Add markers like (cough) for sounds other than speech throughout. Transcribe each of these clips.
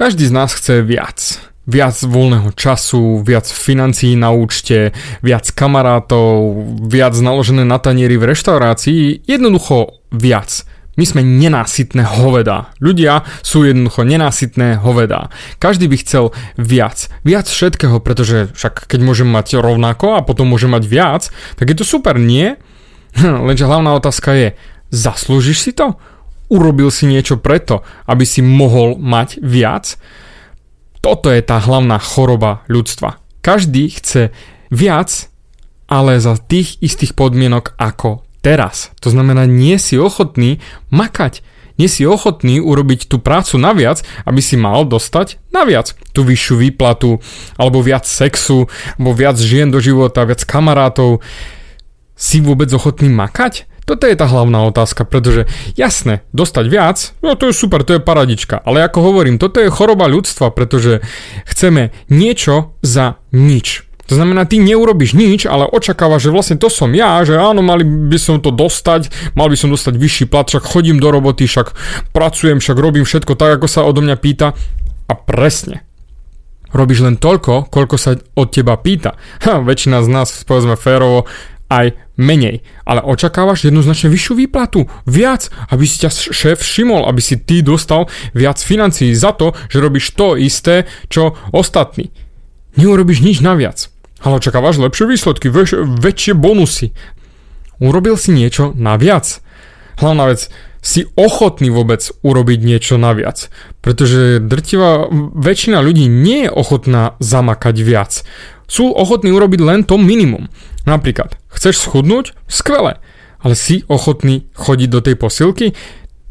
Každý z nás chce viac. Viac voľného času, viac financií na účte, viac kamarátov, viac naložené na tanieri v reštaurácii, jednoducho viac. My sme nenásytné hovedá. Ľudia sú jednoducho nenásytné hovedá. Každý by chcel viac. Viac všetkého, pretože však keď môžem mať rovnako a potom môžem mať viac, tak je to super, nie? (laughs) Lenže hlavná otázka je, zaslúžiš si to? Urobil si niečo preto, aby si mohol mať viac. Toto je tá hlavná choroba ľudstva. Každý chce viac, ale za tých istých podmienok ako teraz. To znamená, nie si ochotný makať. Nie si ochotný urobiť tú prácu naviac, aby si mal dostať naviac tú vyššiu výplatu, alebo viac sexu, alebo viac žien do života, viac kamarátov. Si vôbec ochotný makať? Toto je tá hlavná otázka, pretože jasné, dostať viac, no to je super, to je paradička, ale ako hovorím, toto je choroba ľudstva, pretože chceme niečo za nič. To znamená, ty neurobiš nič, ale očakávaš, že vlastne to som ja, že áno, mali by som to dostať, mal by som dostať vyšší plat, však chodím do roboty, však pracujem, však robím všetko tak, ako sa odo mňa pýta. A presne, robíš len toľko, koľko sa od teba pýta. Ha, väčšina z nás, povedzme férovo, aj menej. Ale očakávaš jednoznačne vyššiu výplatu, viac, aby si ťa šéf všimol, aby si ty dostal viac financií za to, že robíš to isté, čo ostatní. Neurobiš nič naviac, ale očakávaš lepšie výsledky, väč- väčšie bonusy. Urobil si niečo naviac. Hlavná vec, si ochotný vôbec urobiť niečo naviac. Pretože drtivá väčšina ľudí nie je ochotná zamakať viac. Sú ochotní urobiť len to minimum. Napríklad, chceš schudnúť? Skvelé. Ale si ochotný chodiť do tej posilky?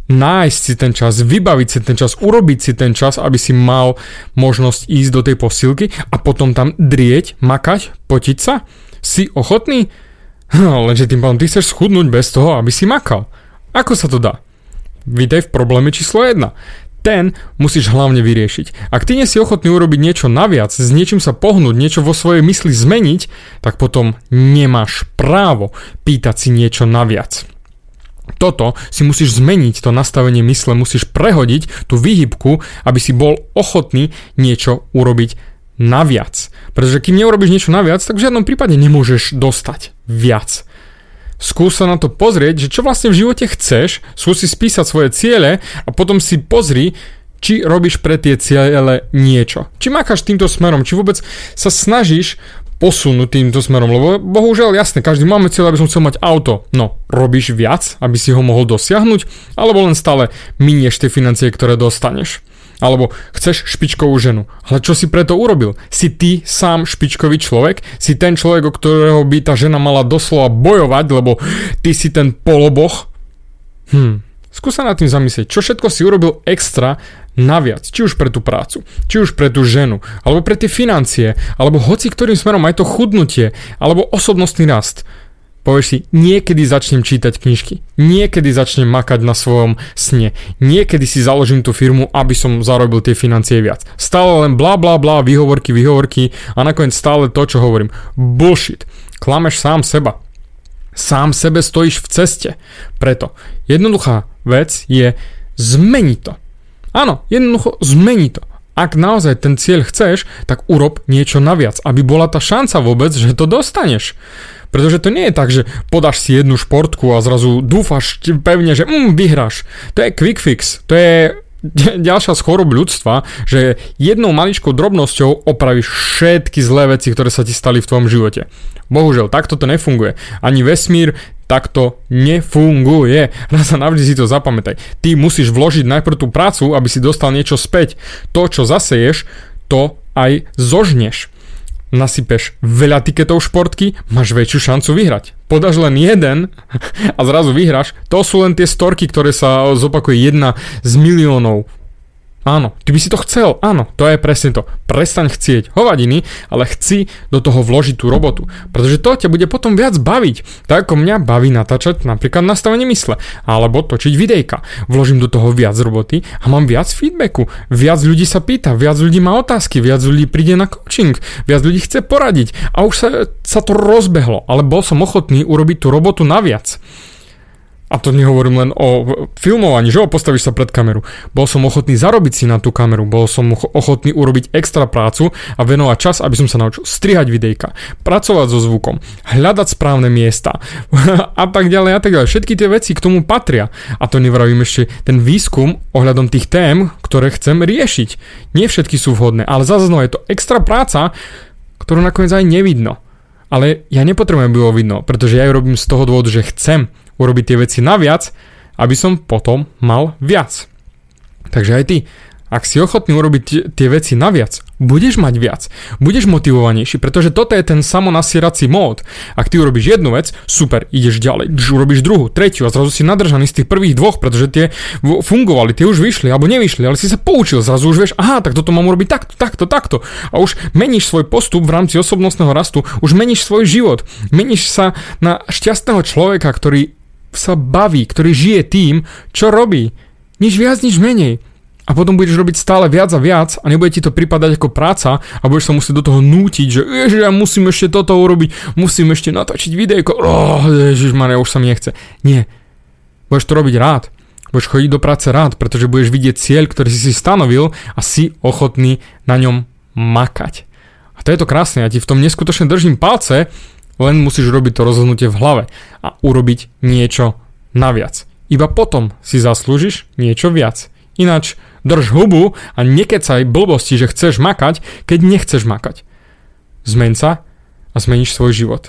nájsť si ten čas, vybaviť si ten čas, urobiť si ten čas, aby si mal možnosť ísť do tej posilky a potom tam drieť, makať, potiť sa? Si ochotný? No, lenže tým pádom ty chceš schudnúť bez toho, aby si makal. Ako sa to dá? Vítaj v probléme číslo 1 ten musíš hlavne vyriešiť. Ak ty nie si ochotný urobiť niečo naviac, s niečím sa pohnúť, niečo vo svojej mysli zmeniť, tak potom nemáš právo pýtať si niečo naviac. Toto si musíš zmeniť, to nastavenie mysle, musíš prehodiť tú výhybku, aby si bol ochotný niečo urobiť naviac. Pretože kým neurobiš niečo naviac, tak v žiadnom prípade nemôžeš dostať viac skús sa na to pozrieť, že čo vlastne v živote chceš, skús si spísať svoje ciele a potom si pozri, či robíš pre tie ciele niečo. Či makáš týmto smerom, či vôbec sa snažíš posunúť týmto smerom, lebo bohužiaľ jasne, každý máme cieľ, aby som chcel mať auto. No, robíš viac, aby si ho mohol dosiahnuť, alebo len stále minieš tie financie, ktoré dostaneš. Alebo chceš špičkovú ženu. Ale čo si preto urobil? Si ty sám špičkový človek? Si ten človek, o ktorého by tá žena mala doslova bojovať, lebo ty si ten poloboch? Hm. Skús sa nad tým zamyslieť, čo všetko si urobil extra naviac, či už pre tú prácu, či už pre tú ženu, alebo pre tie financie, alebo hoci ktorým smerom aj to chudnutie, alebo osobnostný rast. Povieš si, niekedy začnem čítať knižky, niekedy začnem makať na svojom sne, niekedy si založím tú firmu, aby som zarobil tie financie viac. Stále len bla bla bla, výhovorky, výhovorky a nakoniec stále to, čo hovorím. Bullshit. Klameš sám seba. Sám sebe stojíš v ceste. Preto jednoduchá vec je zmeniť to. Áno, jednoducho zmeni to. Ak naozaj ten cieľ chceš, tak urob niečo naviac, aby bola tá šanca vôbec, že to dostaneš. Pretože to nie je tak, že podáš si jednu športku a zrazu dúfaš pevne, že mm, vyhráš. To je quick fix. To je (laughs) ďalšia z chorob ľudstva, že jednou maličkou drobnosťou opravíš všetky zlé veci, ktoré sa ti stali v tvojom živote. Bohužiaľ, takto to nefunguje. Ani vesmír takto nefunguje. (laughs) Raz a navždy si to zapamätaj. Ty musíš vložiť najprv tú prácu, aby si dostal niečo späť. To, čo zaseješ, to aj zožneš nasypeš veľa tiketov športky, máš väčšiu šancu vyhrať. Podáš len jeden (laughs) a zrazu vyhráš. To sú len tie storky, ktoré sa zopakuje jedna z miliónov. Áno, ty by si to chcel, áno, to je presne to. Prestaň chcieť hovadiny, ale chci do toho vložiť tú robotu. Pretože to ťa bude potom viac baviť. Tak ako mňa baví natáčať napríklad nastavenie mysle, alebo točiť videjka. Vložím do toho viac roboty a mám viac feedbacku. Viac ľudí sa pýta, viac ľudí má otázky, viac ľudí príde na coaching, viac ľudí chce poradiť a už sa, sa to rozbehlo, ale bol som ochotný urobiť tú robotu naviac. A to nehovorím len o filmovaní, že ho postavíš sa pred kameru. Bol som ochotný zarobiť si na tú kameru, bol som ochotný urobiť extra prácu a venovať čas, aby som sa naučil strihať videjka, pracovať so zvukom, hľadať správne miesta (laughs) a tak ďalej a tak ďalej. Všetky tie veci k tomu patria. A to nevravím ešte ten výskum ohľadom tých tém, ktoré chcem riešiť. Nie všetky sú vhodné, ale zase je to extra práca, ktorú nakoniec aj nevidno. Ale ja nepotrebujem, aby bolo vidno, pretože ja ju robím z toho dôvodu, že chcem urobiť tie veci naviac, aby som potom mal viac. Takže aj ty, ak si ochotný urobiť tie veci naviac, budeš mať viac, budeš motivovanejší, pretože toto je ten samonasierací mód. Ak ty urobíš jednu vec, super, ideš ďalej, urobíš druhú, tretiu a zrazu si nadržaný z tých prvých dvoch, pretože tie fungovali, tie už vyšli alebo nevyšli, ale si sa poučil, zrazu už vieš, aha, tak toto mám urobiť takto, takto, takto. A už meníš svoj postup v rámci osobnostného rastu, už meníš svoj život, meníš sa na šťastného človeka, ktorý sa baví, ktorý žije tým, čo robí. Nič viac, nič menej. A potom budeš robiť stále viac a viac a nebude ti to pripadať ako práca a budeš sa musieť do toho nútiť, že ježiš, ja musím ešte toto urobiť, musím ešte natočiť videjko, oh, ježiš, Maria, už sa mi nechce. Nie. Budeš to robiť rád. Budeš chodiť do práce rád, pretože budeš vidieť cieľ, ktorý si si stanovil a si ochotný na ňom makať. A to je to krásne, ja ti v tom neskutočne držím palce, len musíš robiť to rozhodnutie v hlave a urobiť niečo naviac. Iba potom si zaslúžiš niečo viac. Ináč drž hubu a nekecaj blbosti, že chceš makať, keď nechceš makať. Zmeň sa a zmeníš svoj život.